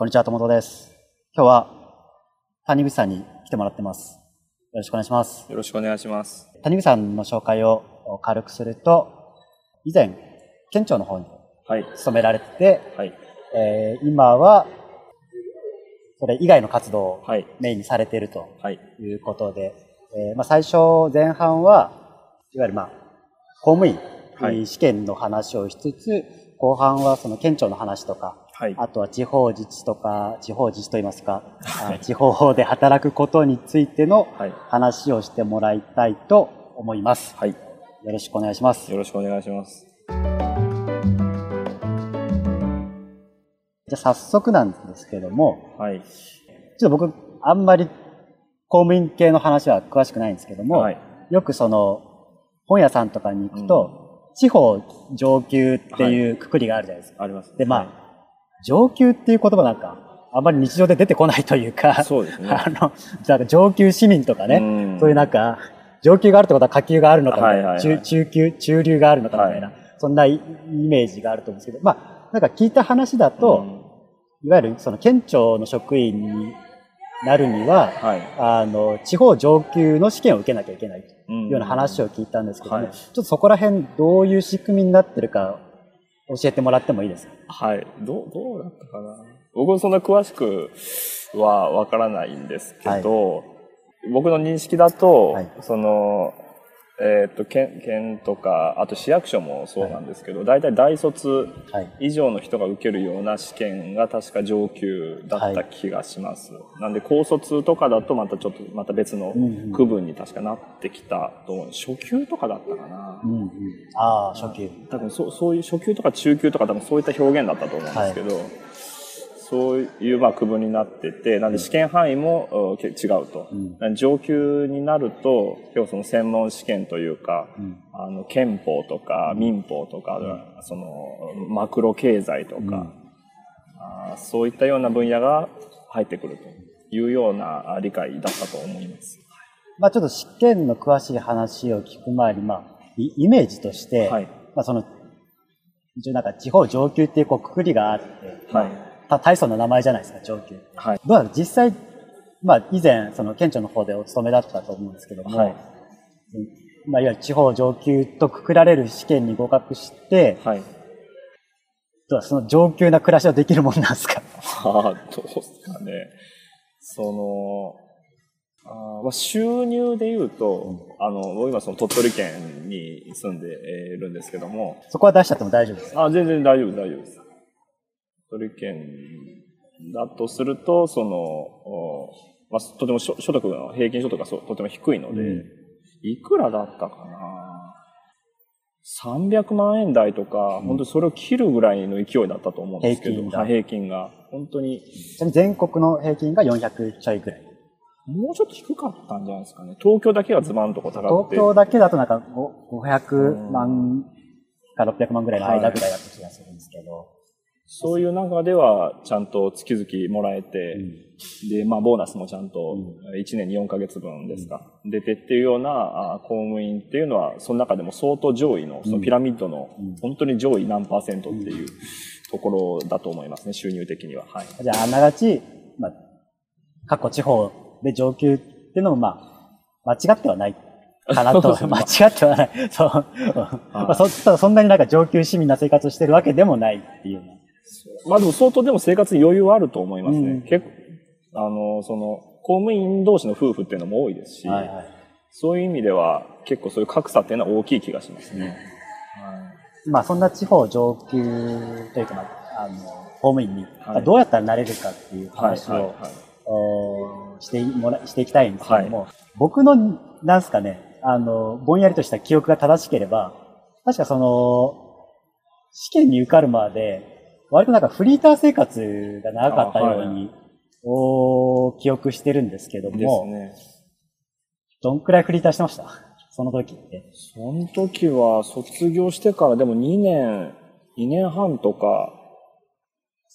こんにちは、友藤です。今日は谷口さんに来てもらってます。よろしくお願いします。よろしくお願いします。谷口さんの紹介を軽くすると、以前、県庁の方にはい。勤められてて、はい。えー今は、それ以外の活動をはい。メインにされているとはい。いうことで、えーまあ、最初、前半は、いわゆるまあ、公務員、はい試験の話をしつつ、後半はその県庁の話とか、はい。あとは地方自治とか、地方自治といいますか、あ地方で働くことについてのはい。話をしてもらいたいと思います。はい。よろしくお願いします。よろしくお願いします。じゃあ早速なんですけども、はい。ちょっと僕、あんまり公務員系の話は詳しくないんですけども、はい。よくその、本屋さんとかに行くと、地方上級っていうくくりがあるじゃないですか。あります。で、まあ、はい上級っていう言葉なんか、あんまり日常で出てこないというか、そうですね。あの、なんか上級市民とかね、うん。そういうなんか、上級があるってことは下級があるのかみたいな、はいはいはい。中中級、中流があるのかみたいな、はそんなイイメージがあると思うんですけど、まあ、なんか聞いた話だと、いわゆるその県庁の職員になるには、はい。あの、地方上級の試験を受けなきゃいけないとうんいうような話を聞いたんですけども、はい。ちょっとそこら辺どういう仕組みになってるか教えてもらってもいいですか？はい。どう、どうだったかな？僕もそんな詳しくはわからないんですけど、僕の認識だと、はいその、えっ、と、県、県とか、あと市役所もそうなんですけど、大体大卒はい。以上の人が受けるような試験が確か上級だった気がします。なんで高卒とかだとまたちょっとまた別のうんうん区分に確かなってきたと思う。初級とかだったかなう。んうん。ああ、初級。多分そうそういう初級とか中級とか多分そういった表現だったと思うんですけど、そういうまあ区分になってて、なんで試験範囲も違うと。うん上級になると、今日その専門試験というか、うんあの憲法とか民法とか、そのマクロ経済とか、あーそういったような分野が入ってくるというようなあ理解だったと思います。まあちょっと試験の詳しい話を聞く前に、まあ、イイメージとして、はい。まあその、一応なんか地方上級っていうこうくくりがあって、はい。た大層な名前じゃないですか、上級。はい。どうなの実際、まあ以前、その県庁の方でお勤めだったと思うんですけども、はい。まあいわゆる地方上級とくくられる試験に合格して、はい。どうその上級な暮らしはできるもんなんですか？ああ、どうですかね。その、あーまあ、収入で言うと、あの、僕今その鳥取県に住んでいるんですけども、そこは出しちゃっても大丈夫です。あ全然大丈夫、大丈夫です。鳥取県だとすると、その、おまあ、とても所所得の平均所得がそとても低いので、うんいくらだったかな？300万円台とか、本当にそれを切るぐらいの勢いだったと思うんですけど、平均平均が。本当に、全国の平均が400ちょいぐらい。もうちょっと低かったんじゃないですかね。東京だけがズバンとこう高くて。東京だけだとなんかご500万か600万ぐらいの間ぐらいだった気がするんですけど。そういう中では、ちゃんと月々もらえて、で、まあ、ボーナスもちゃんと1年に4ヶ月分ですか、出てっていうようなあ公務員っていうのは、その中でも相当上位の、そのピラミッドのうん本当に上位何パーセントっていうところだと思いますね、収入的には。はい。じゃあ、あながち、まあ、過去地方で上級っていうのも、まあ、間違ってはないかなと。間違ってはない。そう。まあ、そそんなになんか上級市民な生活をしてるわけでもないっていう。まあでも相当でも生活に余裕はあると思いますね。うん結構、あの、その、公務員同士の夫婦っていうのも多いですし、はいはい。そういう意味では結構そういう格差っていうのは大きい気がしますね。まあ、そんな地方上級というか、まあ、あの、公務員に、はいどうやったらなれるかっていうはい、話を、はい、はい。おーしてもらしていきたいんですけども、僕の、なんすかね、あの、ぼんやりとした記憶が正しければ、確かその、試験に受かるまで、割となんかフリーター生活が長かったように、お記憶してるんですけどですも、ね。どんくらいフリーターしてました？その時って。その時は卒業してからでも2年、2年半とか、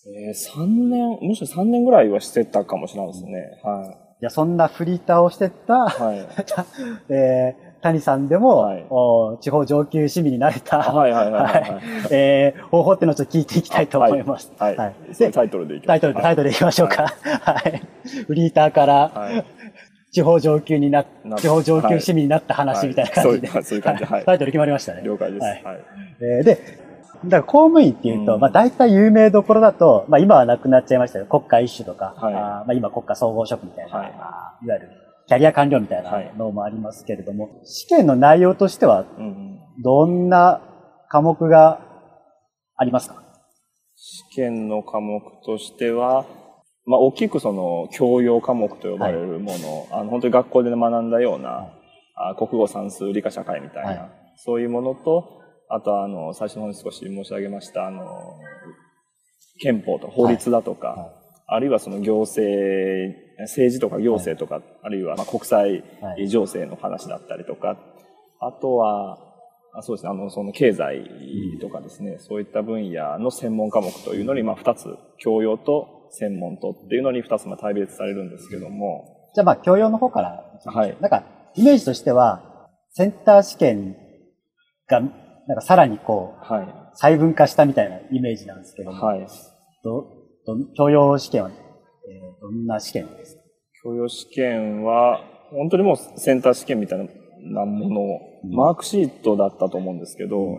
えー、3年、むしろ3年ぐらいはしてたかもしれないですね。はい。じゃあそんなフリーターをしてた、はい。えー谷さんでも、はいお地方上級市民になれた、はいはいはいはいはい。えー方法っていうのをちょっと聞いていきたいと思います。はい。はいで、タイトルでいきます。タイトルで、タイトルでいきましょうか。はい。フリーターからはい。地方上級にな地方上級市民になった話みたいな感じで。はいそういうタイトル決まりましたね。了解です。ははいい。えーで、だから公務員っていうと、うんまあ大体有名どころだと、まあ今はなくなっちゃいましたけど、国家一種とか、はいあーまあ今国家総合職みたいな、はいまあいわゆるキャリア官僚みたいなはい。のもありますけれども、試験の内容としては。どんな科目がありますか？試験の科目としては、まあ、大きくその教養科目と呼ばれるもの、あの本当に学校で学んだような、あ国語算数理科社会みたいな、はい。そういうものとあとはあの最初の方に少し申し上げましたあの憲法とか法律だとか、はいあるいはその行政政治とか行政とか、あるいはまあ国際はい情勢の話だったりとか、あとはあそうですね、あの、その経済とかですね、そういった分野の専門科目というのに、まあ、二つ、教養と専門とっていうのに二つ、まあ、対別されるんですけども、じゃあまあ教養の方から。はいなんか、イメージとしては、センター試験が、なんかさらにこう、はい。細分化したみたいなイメージなんですけども、はい。どど教養試験は、えーどんな試験ですか？教養試験は、本当にもうセンター試験みたいなものを、うん。マークシートだったと思うんですけど、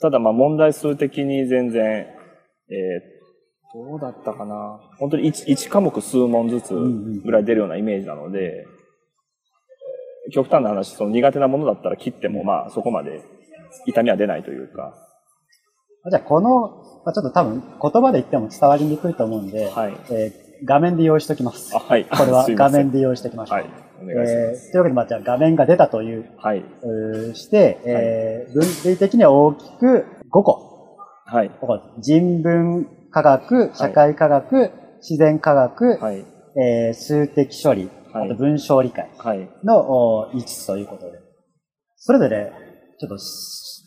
ただまあ問題数的に全然、えーどうだったかな？本当に 1, 1科目数問ずつぐらい出るようなイメージなので、えー極端な話、その苦手なものだったら切ってもまあそこまで痛みは出ないというか、じゃあこの、まあ、ちょっと多分言葉で言っても伝わりにくいと思うんで、はい。えー画面で用意しておきます。あ、はい。これは 画面で用意しておきましょう。はい。お願いしえーます。というわけで、まあ、じゃあ画面が出たという、はい。うーして、えー分類的には大きく5個。はい。人文科学、社会科学、自然科学、はい。えー数的処理、はいあと文章理解はい。のお5つということで。それぞれ、ちょっとし、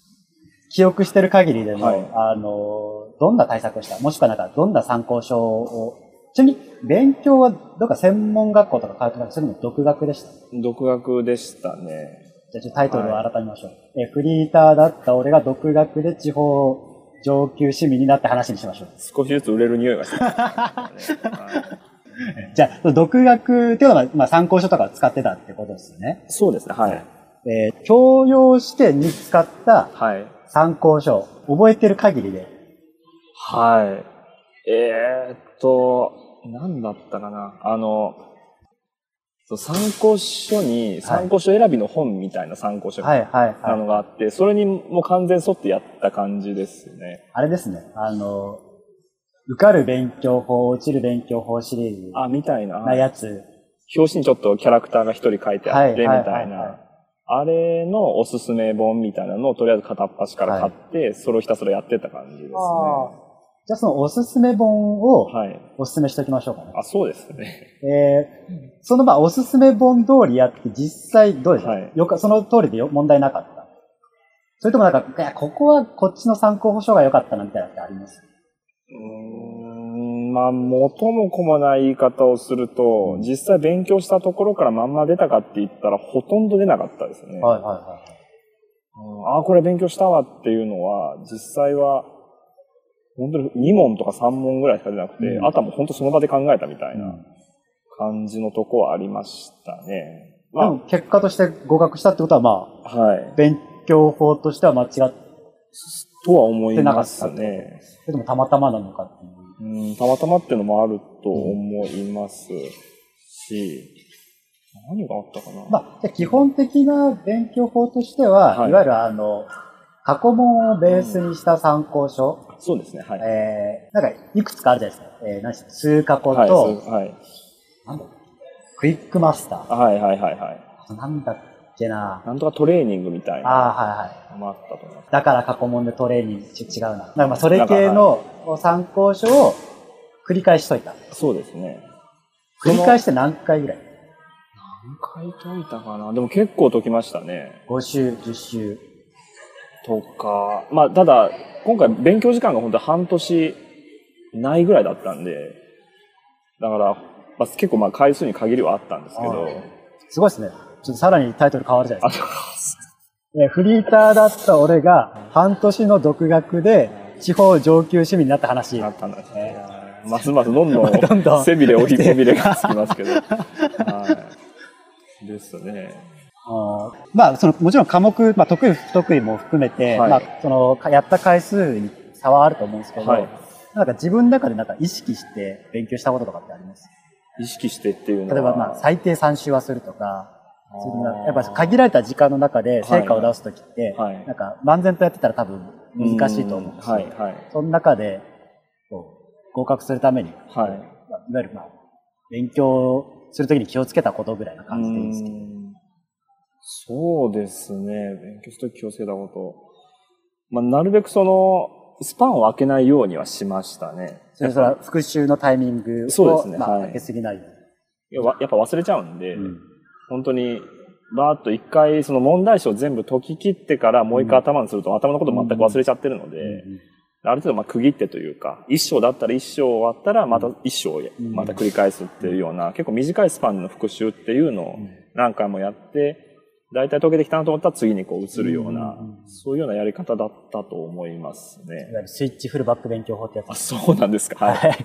記憶してる限りでも、はいあの、どんな対策をしたもしくはなんか、どんな参考書を、ちなみに、勉強は、どっか専門学校とか通ってたりするの独学でした？独学でしたね。じゃあちょっとタイトルを改めましょう。えーフリーターだった俺が独学で地方上級市民になって話にしましょう。少しずつ売れる匂いがしてきましたね。はい じゃあ、独学っていうのは、まあ、参考書とかを使ってたってことですよね。そうですね。はい。えー教養試験に使ったはい。参考書、覚えてる限りで、はい。えー、っと、何だったかな。あの、参考書に、参考書選びの本みたいな参考書なのはい。があって、それにもう完全沿ってやった感じですね。あれですね、あの、受かる勉強法、落ちる勉強法シリーズあ、みたいな。なやつ。表紙にちょっとキャラクターが一人書いてあって、みたいな。あれのおすすめ本みたいなのをとりあえず片っ端から買って、それをひたすらやってた感じですね。じゃあそのおすすめ本をはい。おすすめしておきましょうかね。あ、そうですね。えーそのまあおすすめ本通りやって実際どうでした、はいよかその通りでよ問題なかったそれともなんか、いや、ここはこっちの参考書が良かったなみたいなのってあります？うーん、まあ、元も子もない言い方をすると、実際勉強したところからまんま出たかって言ったら、ほとんど出なかったですね。はいはいはい。うんああ、これ勉強したわっていうのは、実際は、本当に2問とか3問ぐらいしか出なくて、うんあとはもう本当その場で考えたみたいうんな感じのとこはありましたね。でも結果として合格したってことはまあ、まあ、はい。勉強法としては間違って、とは思いますね。それともたまたまなのかっていう。うん、たまたまっていうのもあると思いますし、何があったかな。まあ、じゃあ基本的な勉強法としては、はいい、わゆるあの、過去問をベースにした参考書、そうですね、はい。えー、なんかいくつかあるじゃないですか。えー、何でし数過去と、はい、はい。なんだクイックマスター。はい、はい、はい、はい。なんだっけななんとかトレーニングみたいなああ、はいはい。のもあったと思います。だから過去問でトレーニングち違うな。かまあそれ系の参考書を繰り返しといた。そうですね。繰り返して何回ぐらい？何回解いたかな？でも結構解きましたね。?5 週、10週。とか、まあ、ただ、今回勉強時間が本当半年ないぐらいだったんで、だから、まあ、結構まあ回数に限りはあったんですけど、すごいですね。ちょっとさらにタイトル変わるじゃないですか。えフリーターだった俺が半年の独学で地方上級市民になった話。なったんですね。ますますどんどん どんどん背びれ、おひびれがつきますけど。はい。ですね。まあ、その、もちろん科目、まあ、得意、不得意も含めて、はいまあ、その、やった回数に差はあると思うんですけど、はいなんか自分の中でなんか意識して勉強したこととかってあります？意識してっていうのは。例えば、まあ、最低3週はするとか、そんなやっぱ限られた時間の中で成果を出すときって、はいなんか、漫然とやってたら多分難しいと思うんですよ。はい、はい。その中で、こう、合格するために、はい。まあ、いわゆる、まあ、勉強するときに気をつけたことぐらいな感じでいいんですけど。うんそうですね。勉強するとき気をつけたこと。まあ、なるべくその、スパンを空けないようにはしましたね。それそれは復習のタイミングを、そうですねまあ、はい開けすぎないよやわやっぱ忘れちゃうんで、うに。うん本当に、バーッと一回その問題集を全部解き切ってからもう一回頭にすると頭のこと全く忘れちゃってるので、ある程度まあ区切ってというか、一章だったら一章終わったらまた一章をうんまた繰り返すっていうような、結構短いスパンの復習っていうのを何回もやって、大体解けてきたなと思ったら次にこう移るようなそういうようなやり方だったと思いますねい。わゆるスイッチフルバック勉強法ってやつあ。そうなんですか。はい。はい。えっ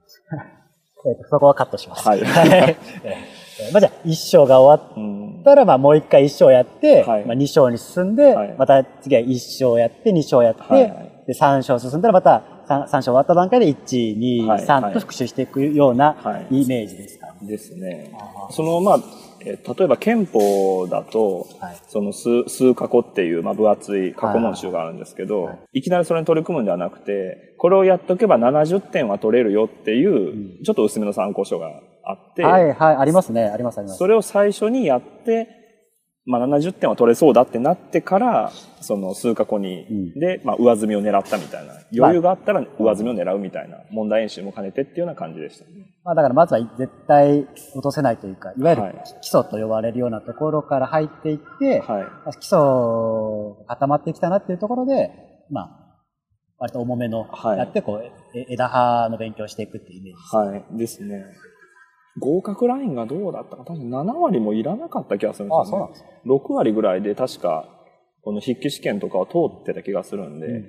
とそこはカットします。はい ええまあじゃあ、一章が終わっうん。たら、まあもう一回一章やって、はい。まあ二章に進んで、はい。また次は一章やって、二章やって、はい。はいで、三章進んだらまた三三章終わった段階で1、2、はい。3と復習していくようなはい。イメージですか、ですね。その、まあ、えー例えば憲法だと、はい。その数、数過去っていう、まあ、分厚い過去問集があるんですけど、はい。い。きなりそれに取り組むんではなくて、これをやっとけば70点は取れるよっていう、うん。ちょっと薄めの参考書があって、はい、はい、ありますね。あります、あります。それを最初にやって、まあ、70点は取れそうだってなってから、その数過去に、うんで、まあ、上積みを狙ったみたいな、余裕があったら上積みを狙うみたいな、問題演習も兼ねてっていうような感じでしたね。まあだからまずは絶対落とせないというか、いわゆるはい基礎と呼ばれるようなところから入っていって、はい。基礎が固まってきたなっていうところで、まあ、割と重めのはいやって、こう、え枝葉の勉強をしていくっていうイメージです。はい。ですね。合格ラインがどうだったか、多分7割もいらなかった気がするんですよ、ね。あそうなんですか。6割ぐらいで確か、この筆記試験とかを通ってた気がするんで、うんうん。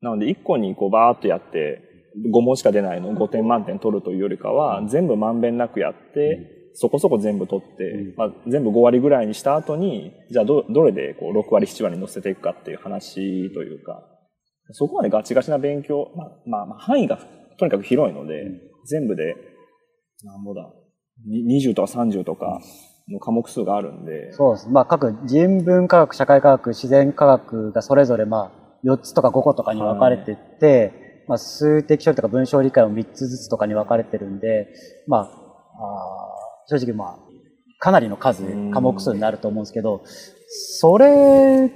なので1個にこうバーっとやって、5問しか出ないのを5点満点取るというよりかは、全部まんべんなくやって、そこそこ全部取って、うん。まあ、全部5割ぐらいにした後に、じゃあど、どれでこう6割、7割に乗せていくかっていう話というか、そこまでガチガチな勉強、まあ、まあ、まあ範囲がとにかく広いので、うん。全部で、なんぼだ、に20とか30とかの科目数があるんで、そうです。まあ各人文科学、社会科学、自然科学がそれぞれまあ4つとか5個とかに分かれてって、まあ数的処理とか文章理解も3つずつとかに分かれてるんで、まあ、あー正直まあ、かなりの数うん、科目数になると思うんですけど、それ、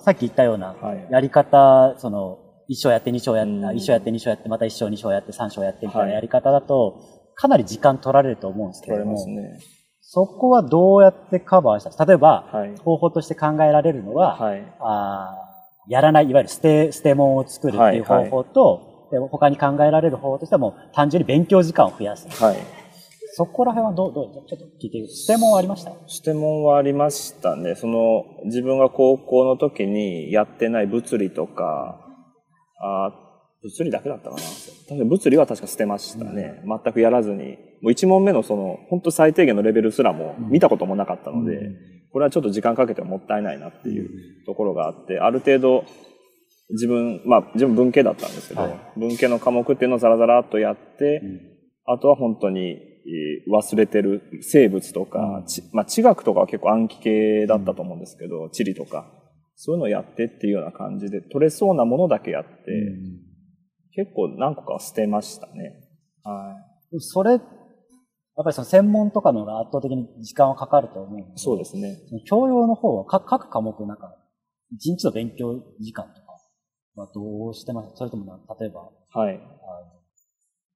さっき言ったようなはい。やり方、その、1章やって2章やっうん。た、1章やって2章やって、また1章2章やって3章やってみたいはない。やり方だと、かなり時間取られると思うんですけども、ね。そこはどうやってカバーした例えば、はい。方法として考えられるのは、はい。あーやらない、いわゆる捨て、捨て物を作るっていう方法と、で他に考えられる方法としてはもう単純に勉強時間を増やす。はい。そこら辺はどう、どう、ちょっと聞いて、捨て物はありました？質問はありましたね。その、自分が高校の時にやってない物理とか、あ物理だけだったかな。確か物理は確か捨てましたね。全くやらずに。もう一問目のその、本当最低限のレベルすらも見たこともなかったので、うん。これはちょっと時間かけてももったいないなっていうところがあって、ある程度、自分、まあ自分文系だったんですけど、はい。文系の科目っていうのをザラザラっとやって、あとは本当にえー忘れてる生物とか、まあ、地学とかは結構暗記系だったと思うんですけど、地理とか、そういうのをやってっていうような感じで、取れそうなものだけやって、結構何個かは捨てましたね。はそれ、やっぱりその専門とかの方が圧倒的に時間はかかると思う。そうですね。教養の方は各各科目なんか、一日の勉強時間とかはどうしてますそれともな、例えば、はい。あの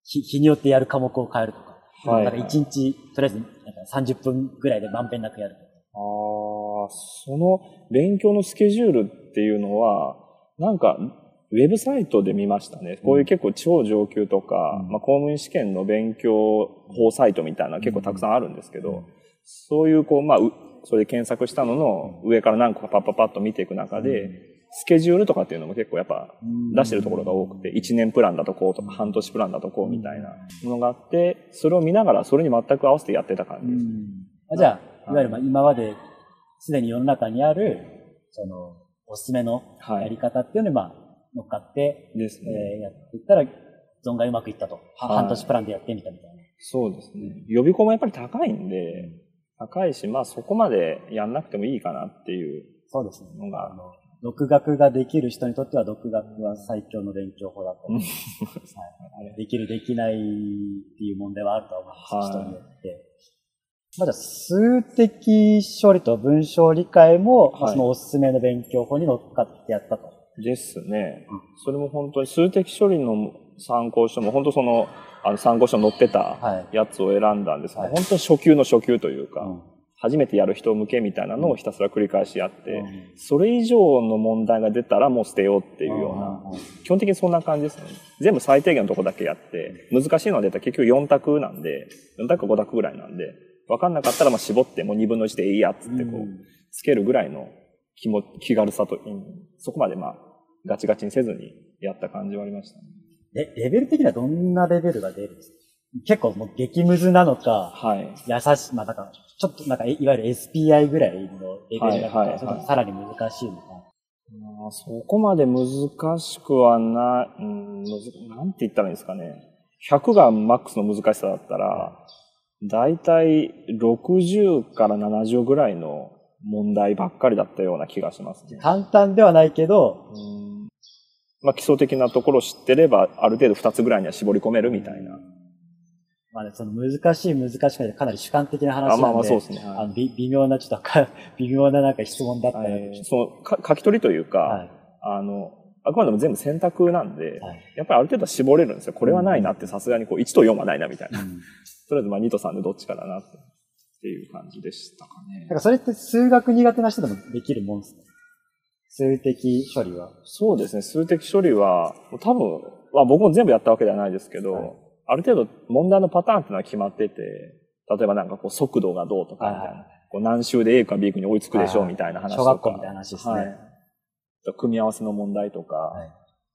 日日によってやる科目を変えるとか、はいなんか一日、とりあえずなんか30分ぐらいでまんべんなくやるとか。ああ、その勉強のスケジュールっていうのは、なんか、ウェブサイトで見ましたね。こういう結構超上級とか、うん。まあ、公務員試験の勉強法サイトみたいなの結構たくさんあるんですけど、そういうこう、まあ、うそれで検索したのの上から何個かパッパッパッと見ていく中で、スケジュールとかっていうのも結構やっぱ出してるところが多くて、1年プランだとこうとか半年プランだとこうみたいなものがあって、それを見ながらそれに全く合わせてやってた感じです。あじゃあ、い。わゆるまあ今まですでに世の中にある、その、おすすめのはい。やり方っていうのに、まあ、乗っかって、ですね。えーやっていったら、存外うまくいったと。はい半年プランでやってみたみたいな。そうですね。予備校もやっぱり高いんで、高いし、まあそこまでやんなくてもいいかなっていうそうですね。のがあの、独学ができる人にとっては、独学は最強の勉強法だと思います。はい、できる、できないっていう問題はあるとは思います。はい人によって。まあ、じゃあ、数的処理と文章理解も、まあはいそのおすすめの勉強法に乗っかってやったと。ですね。うん。それも本当に数的処理の参考書も本当その、あの参考書に載ってたはい。やつを選んだんです。が、はい。本当に初級の初級というか、うん。初めてやる人向けみたいなのをひたすら繰り返しやって、うん。それ以上の問題が出たらもう捨てようっていうような、基本的にそんな感じですね。全部最低限のとこだけやって、難しいのが出た。ら結局4択なんで、4択か5択ぐらいなんで、分かんなかったらまあ絞ってもう2分の1でいいやっつってこう、うん。つけるぐらいの気も気軽さと、うんそこまでまあ、ガチガチにせずにやった感じはありましたね。え、レベル的にはどんなレベルが出るんですか？結構もう激ムズなのか、はい。優しい、まあなんか、ちょっとなんか、いいわゆる SPI ぐらいのレベルなのか、はいはいさらに難しいのか。まあ、そこまで難しくはない、うん、むずなんて言ったらいいんですかね。100がマックスの難しさだったら、だいたい60から70ぐらいの問題ばっかりだったような気がしますね。簡単ではないけど、うん。まあ、基礎的なところを知ってれば、ある程度2つぐらいには絞り込めるみたいな。まあね、その難しい難しくないかなり主観的な話なんで、あまあまあそうですね。はい。あのび微妙な、ちょっとか、微妙ななんか質問だったり、はいそのか書き取りというか、はい。あの、あくまでも全部選択なんで、はい。やっぱりある程度は絞れるんですよ。これはないなってさすがにこう1と4はないなみたいな。うん。とりあえずまあ2と3でどっちかだなってっていう感じでしたかねだか。らそれって数学苦手な人でもできるもんですか数的処理は。そうですね。数的処理は、多分、まあ僕も全部やったわけではないですけど、はいある程度問題のパターンっていうのは決まってて、例えばなんかこう速度がどうとかみたいな、はいはいこう何周で A か B 区に追いつくでしょうみたいな話とか。小学校みたいな話ですね。はい。組み合わせの問題とか、はい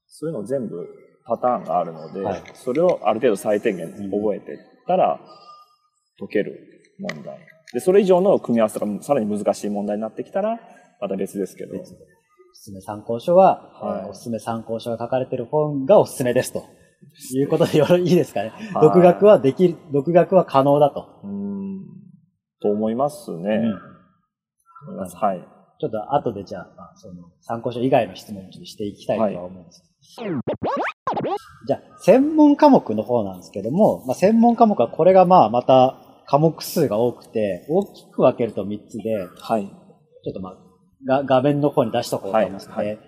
そういうの全部パターンがあるので、はいそれをある程度最低限覚えてったら解ける問題。で、それ以上の組み合わせとかさらに難しい問題になってきたら、また別ですけど。おすすめ参考書は、はいえーおすすめ参考書が書かれている本がおすすめですと。いうことでよろいいですかね。はい独学はできる、独学は可能だと。うーん、と思いますね。うんはい。ちょっと後でじゃあ、まあ、その参考書以外の質問をしていきたいとは思うんですけど。じゃあ、専門科目の方なんですけども、まあ、専門科目はこれがまあまた科目数が多くて、大きく分けると3つで、はい。ちょっとまあ、が画面の方に出しとこうと思いますので、はい。は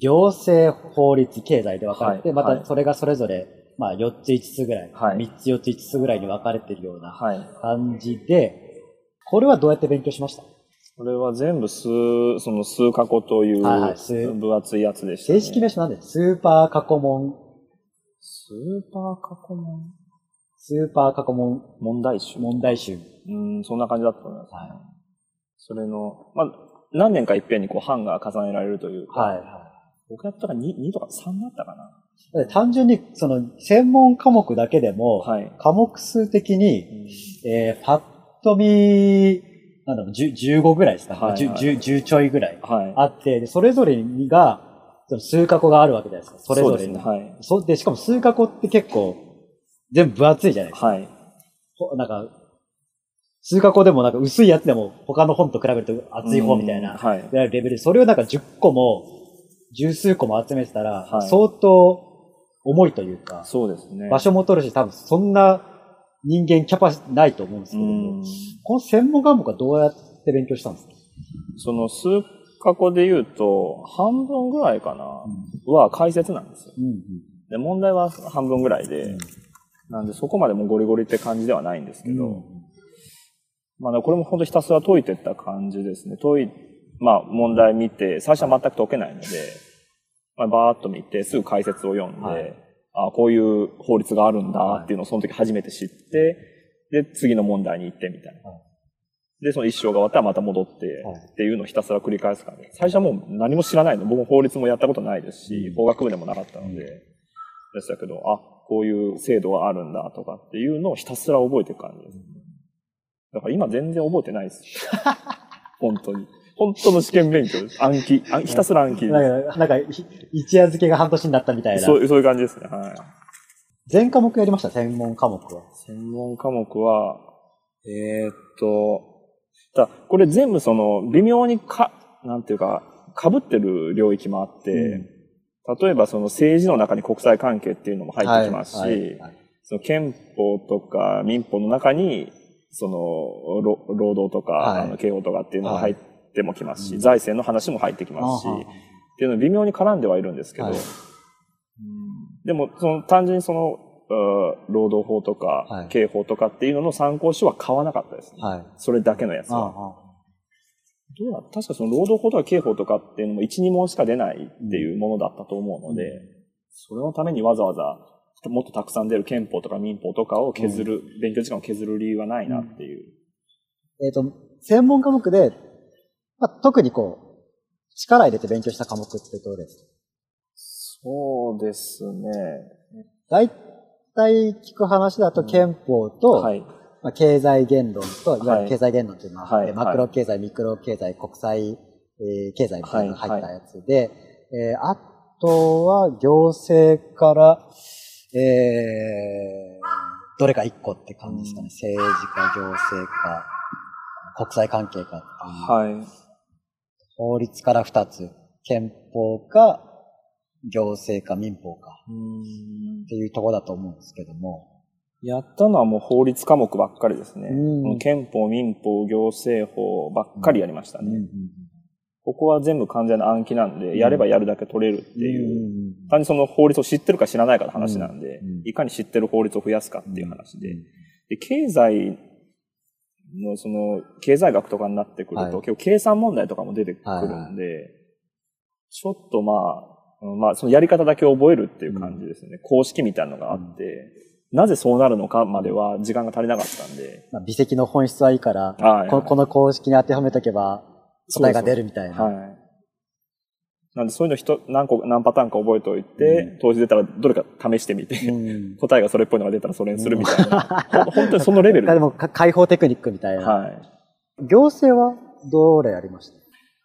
行政、法律、経済で分かれて、はい。はい。またそれがそれぞれ、まあ4つ5つぐらい、はい。3つ4つ5つぐらいに分かれているようなはい。感じで、これはどうやって勉強しました？これは全部数、その数過去という分厚いやつでした、ね。正式名称なんでスーパー過去問、スーパー過去問？スーパー過去問問題集。問題集。うん、そんな感じだったと思います。はいそれの、まあ、何年か一遍にこう版が重ねられるというか、はいは僕やったら 2, 2とか3だったかな。単純に、その、専門科目だけでも、はい。科目数的に、えー、パッと見、なんだろう、10 15ぐらいですかね。はいはい 10, 10ちょいぐらいはい。あって、でそれぞれにが、その数過去があるわけじゃないですか。それぞれに。そうですね。はい。そで、しかも数過去って結構、全部分厚いじゃないですか。はい。ほなんか、数過去でもなんか薄いやつでも他の本と比べると厚い方みたいな、うんはい。レベルで、それをなんか10個も、十数個も集めてたら、はい相当重いというか、そうですね。場所も取るし、多分そんな人間キャパないと思うんですけうど。この専門科目はどうやって勉強したんですか、その数過去で言うと、半分ぐらいかな、は解説なんですよ。うんうんで、問題は半分ぐらいで、うんなんでそこまでもうゴリゴリって感じではないんですけど、うんまあ、これも本当ひたすら解いてった感じですね。解い、まあ、問題見て、最初は全く解けないので、まあ、バーっと見て、すぐ解説を読んで、はい。あこういう法律があるんだっていうのをその時初めて知って、で、次の問題に行ってみたいな。で、その一生が終わったらまた戻って、っていうのをひたすら繰り返すからね。最初はもう何も知らないの。僕も法律もやったことないですし、法学部でもなかったので、でしたけど、あ、こういう制度があるんだとかっていうのをひたすら覚えていく感じです。だから今全然覚えてないです。本当に。本当の試験勉強です。暗記。ひたすら暗記なんか、なんか一夜漬けが半年になったみたいな。そう、そういう感じですね。はい。全科目やりました？専門科目は？専門科目は、えー、っと、だこれ全部その、微妙にか、なんていうか、被ってる領域もあって、うん、例えばその政治の中に国際関係っていうのも入ってきますし、はいはいはい、その憲法とか民法の中に、その、労働とか、はい、あの刑法とかっていうのが入ってもきますし、はい、財政の話も入ってきますし、っていうの微妙に絡んではいるんですけど、はい、でも、その単純にその、労働法とか、刑法とかっていうのの参考書は買わなかったですね。はい、それだけのやつは。どうだ確かその労働法とか刑法とかっていうのも1、2問しか出ないっていうものだったと思うので、うん、それのためにわざわざもっとたくさん出る憲法とか民法とかを削る、うん、勉強時間を削る理由はないなっていう。うん、えっ、ー、と、専門科目で、まあ、特にこう、力入れて勉強した科目ってどうですか？そうですね。大体聞く話だと憲法と、はい、まあ、経済言論と、いわゆる経済言論というのは、はい、マクロ経済、ミクロ経済、国際、えー、経済みたいなのが入ったやつで、えー、あとは行政から、えー、どれか一個って感じですかね。政治か行政か、国際関係かはい。法律から二つ。憲法か、行政か民法か。っていうところだと思うんですけども。やったのはもう法律科目ばっかりですね。憲法、民法、行政法ばっかりやりましたね。ここは全部完全な暗記なんで、やればやるだけ取れるっていう、単にその法律を知ってるか知らないかの話なんで、いかに知ってる法律を増やすかっていう話で。で、経済のその、経済学とかになってくると、結構計算問題とかも出てくるんで、ちょっとまあ、まあ、そのやり方だけ覚えるっていう感じですね。公式みたいなのがあって、なぜそうなるのかまでは時間が足りなかったんで。まあ、微積の本質はいいから、はいはい、この公式に当てはめとけば、答えが出るみたいな。はい。なんでそういうの人何個、何パターンか覚えておいて、うん、当時出たらどれか試してみて、うん、答えがそれっぽいのが出たらそれにするみたいな。うん、本当にそのレベル。でも、解放テクニックみたいな。はい。行政はどれありました？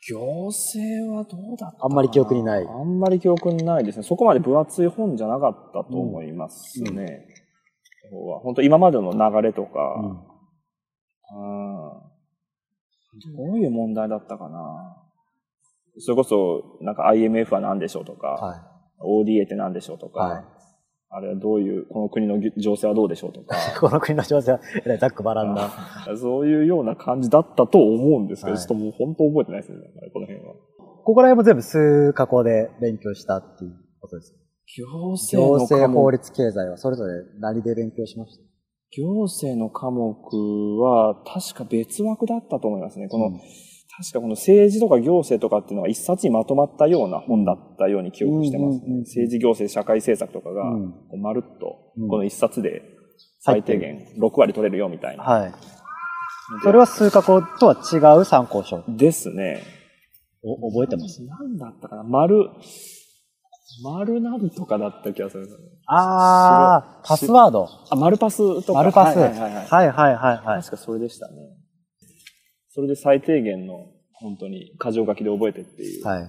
行政はどうだったあんまり記憶にない。あんまり記憶にないですね。そこまで分厚い本じゃなかったと思いますね。うん、本当今までの流れとか、うん。どういう問題だったかな。それこそ、なんか IMF は何でしょうとか、はい、ODA って何でしょうとか、はい、あれはどういう、この国の情勢はどうでしょうとか。この国の情勢は、えらいざっくばらんな。そういうような感じだったと思うんですけど、はい、ちょっともう本当覚えてないですね、この辺は。ここら辺も全部数加工で勉強したっていうことです行政行政法律経済はそれぞれ何で勉強しました？行政の科目は確か別枠だったと思いますね。この、うん、確かこの政治とか行政とかっていうのが一冊にまとまったような本だったように記憶してますね。政治行政社会政策とかが、まるっとこの一冊で最低限6割取れるよみたいな。はい。それは数科校とは違う参考書。ですね。お、覚えてます？何だったかな？丸、丸なんとかだった気がする。ああ、パスワード。あ、丸パスとか。丸パス。はいはいはい、はいはいはい。確かそれでしたね。それで最低限の、本当に、箇条書きで覚えてっていう、感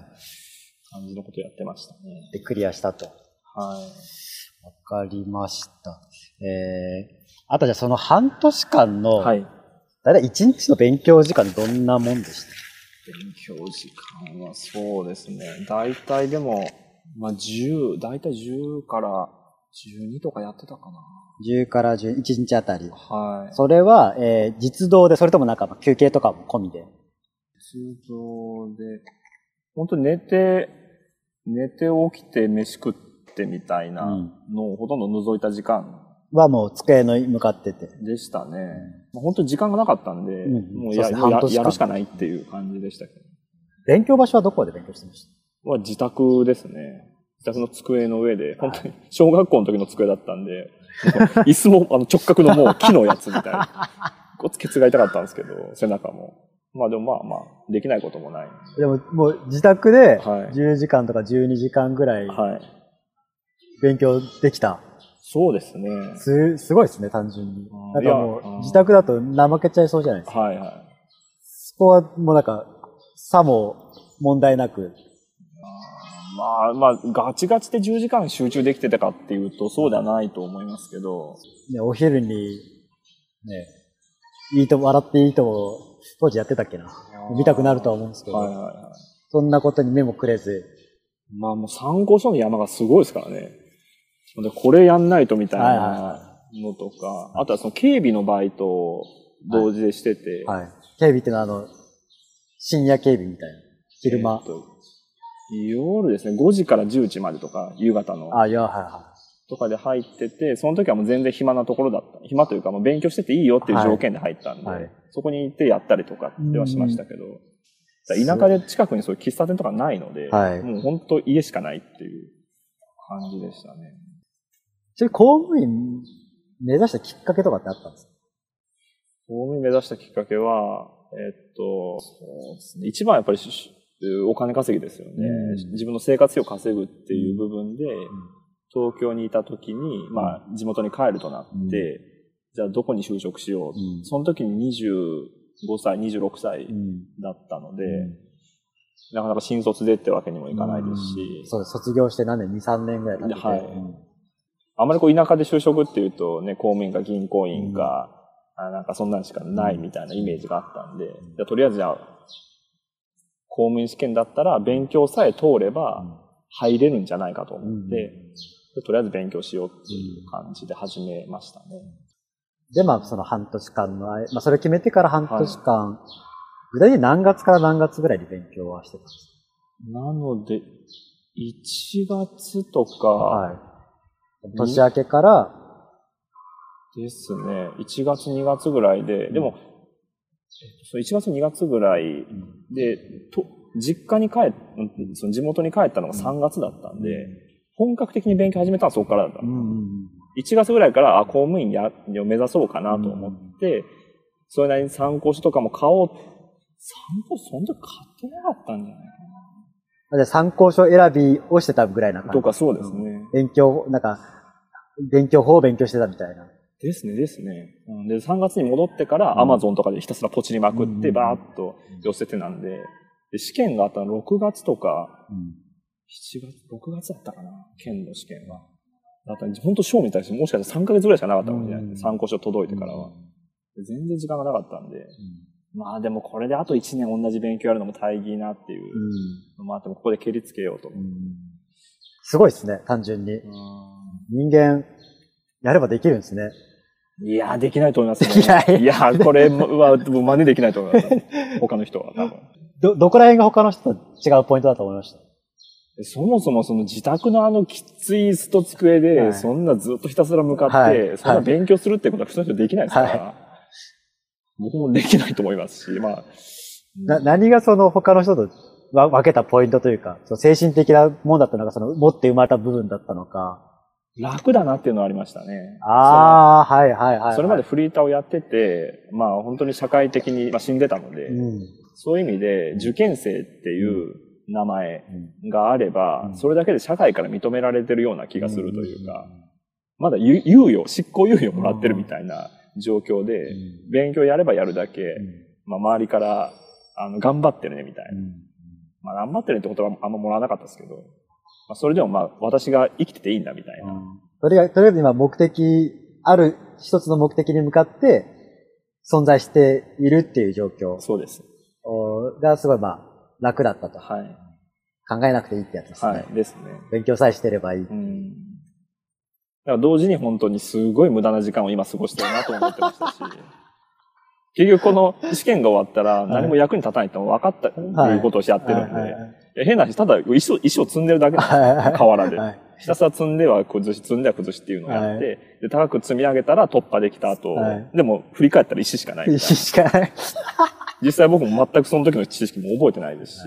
じのことやってましたね。で、クリアしたと。はい。わかりました。えー、あとじゃあその半年間の、はい。だいたい1日の勉強時間どんなもんでした？勉強時間はそうですね。大体でも、まあ、10、だいたい10から12とかやってたかな。10から11日あたり。はい。それは、えー、実動で、それともなんか休憩とかも込みで？実動で、本当に寝て、寝て起きて飯食ってみたいなのをほとんど除いた時間。はもう机の向かってて。でしたね。うん、本当に時間がなかったんで、うん、もうやややるしかないっていう感じでしたけど。勉強場所はどこで勉強してました？は自宅ですね。自宅の机の上で、本当に小学校の時の机だったんで、椅子もあの直角のもう木のやつみたいな。ごつケツが痛かったんですけど、背中も。まあでもまあまあ、できないこともない。でも、もう自宅ではい10時間とか12時間ぐらいはい。勉強できた。そうですね。す、すごいですね、単純にうん。なんかもう、自宅だと怠けちゃいそうじゃないですか。はいはい。そこはもうなんか、さも問題なく。まあまあ、ガチガチで10時間集中できてたかっていうと、そうではないと思いますけど、ね、お昼に、ね、いいとも、笑っていいとも、当時やってたっけな。見たくなるとは思うんですけど、はいはいはい。そんなことに目もくれず、まあもう参考書の山がすごいですからね。でこれやんないとみたいはいはいはなのとか、あとはその警備のバイトを同時でしてて、はい。警備っていうのはあの、深夜警備みたいな。昼間。えーと夜ですね、5時から10時までとか、夕方の。あ、いや、はいはとかで入ってて、その時はもう全然暇なところだった。暇というか、もう勉強してていいよっていう条件で入ったんで、はいはいそこに行ってやったりとかってはしましたけど、田舎で近くにそういう喫茶店とかないので、はいもう本当家しかないっていう感じでしたね。い。それ公務員目指したきっかけとかってあったんですか？公務員目指したきっかけは、えっと、そうですね。一番やっぱりお金稼ぎですよね。うん。自分の生活費を稼ぐっていう部分で、東京にいた時に、まあ、地元に帰るとなって、うん。じゃあどこに就職しよう。うん。その時に25歳、26歳うん。だったので、なかなか新卒でってわけにもいかないですし、そう卒業して何年 ?2、3年ぐらい経って。て。はい。うん。あまりこう田舎で就職っていうとね、公務員か銀行員か、あなんかそんなんしかないみたいなイメージがあったんで、じゃあとりあえずじゃあ、公務員試験だったら勉強さえ通れば入れるんじゃないかと思って、でとりあえず勉強しようっていう感じで始めましたね。で、まあ、その半年間の間、まあ、それ決めてから半年間、具体的に何月から何月ぐらいに勉強はしてたんですなので、1月とかかはい。年明けから、ですね、1月2月ぐらいで、でも、えっとそう1月2月ぐらいで、と実家に帰その地元に帰ったのが3月だったんで、本格的に勉強始めたのはそこからだったうの。ん。1月ぐらいから、あ、公務員や、を目指そうかなと思って、それなりに参考書とかも買おう。参考書その時買ってなかったんじゃないかじゃあ参考書選びをしてたぐらいなな。感じ。とかそうですね。勉強、なんか、勉強法を勉強してたみたいな。ですね、ですね。うんで、3月に戻ってから、うんアマゾンとかでひたすらポチりまくって、うんバーッと寄せてなんで、で試験があったの6月とか、7月、6月だったかな、県の試験は。だった本当賞みたいですもしかしたら3ヶ月ぐらいしかなかったかもしれない。うん参考書届いてからは。で全然時間がなかったんで、まあでもこれであと1年同じ勉強やるのも大義なっていうのもあっても、ここで蹴りつけようと思って。すごいですね、単純に。人間、やればできるんですね。いや、できないと思いますね。できないいや、これは真似できないと思います。他の人は多分。ど、どこら辺が他の人と違うポイントだと思いました？そもそもその自宅のあのきつい椅子と机はで、いそんなずっとひたすら向かって、はいそんな勉強するってことは普通の人できないですから、は僕もできないと思いますし、まあ、な、何がその他の人とわ分けたポイントというか、その精神的なもんだったのか、その持って生まれた部分だったのか。楽だなっていうのはありましたね。ああ、はいはいはいはい。それまでフリーターをやってて、まあ本当に社会的に、まあ、死んでたので、うん。そういう意味で受験生っていう名前うんがあれば、うんそれだけで社会から認められてるような気がするというか、まだゆ猶予、執行猶予もらってるみたいな状況で、うん勉強やればやるだけ、うんまあ、周りから、あの、頑張ってるね、みたいな。うんまあ、頑張ってるねってことはあんまもらわなかったですけど、まあ、それでもまあ、私が生きてていいんだ、みたいな。それが、とりあえず今目的、ある一つの目的に向かって存在しているっていう状況そうです。おがすごいまあ楽だったと。はい。考えなくていいってやつですね。はい。ですね。勉強さえしてればいい。うん。だから同時に本当にすごい無駄な時間を今過ごしてるなと思ってましたし、結局この試験が終わったら何も役に立たないって分かったということをしやってるんで、はいはいはいいや変な話、ただ石を、石を積んでるだけなんですで。はいひたすら積んでは崩し、積んでは崩しっていうのをやって、はいで、高く積み上げたら突破できた後、はいでも振り返ったら石しかない。石しかない。実際僕も全くその時の知識も覚えてないですし、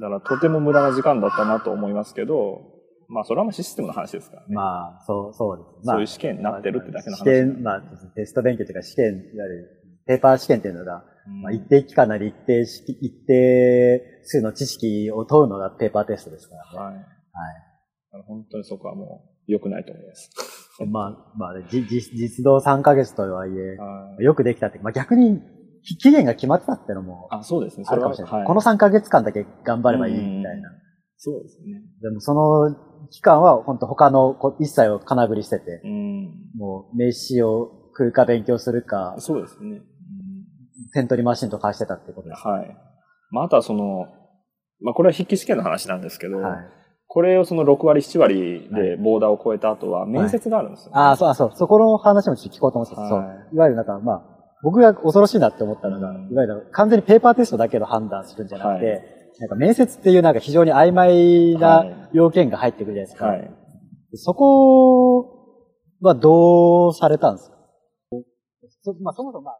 だからとても無駄な時間だったなと思いますけど、まあ、それはまあシステムの話ですからね。まあ、そう、そうです。まあ、そういう試験になってるってだけの話試験、まあ、テスト勉強というか試験、いわゆるペーパー試験っていうのが、うんまあ、一定期間なり一定し、一定数の知識を問うのがペーパーテストですからね。はい。本当にそこはもう良くないと思います。はい。まあ、まあ、じ実実動3ヶ月とはいえ、はいよくできたって、まあ逆に、き期限が決まってたってのもあ、そうですね。あるかもしれない。はいこの3ヶ月間だけ頑張ればいいみたいな。そうですね。でもその期間は本当他のこ一切を金繰りしてて、うん。もう名刺を食うか勉強するか、そうですね。点取りマシンとかしてたってことです。はい。まあ、あとはその、まあ、これは筆記試験の話なんですけど、はい。これをその6割、7割でボーダーを超えた後は面接があるんですよ、ねああ、そう、あそう、そこの話もちょっと聞こうと思ってた。はいそう。いわゆるなんか、まあ、僕が恐ろしいなって思ったのが、うんいわゆる完全にペーパーテストだけの判断するんじゃなくて、はいなんか面接っていうなんか非常に曖昧はない要件が入ってくるじゃないですか。はい。そこはどうされたんですか？そまあ、そもそもまあ、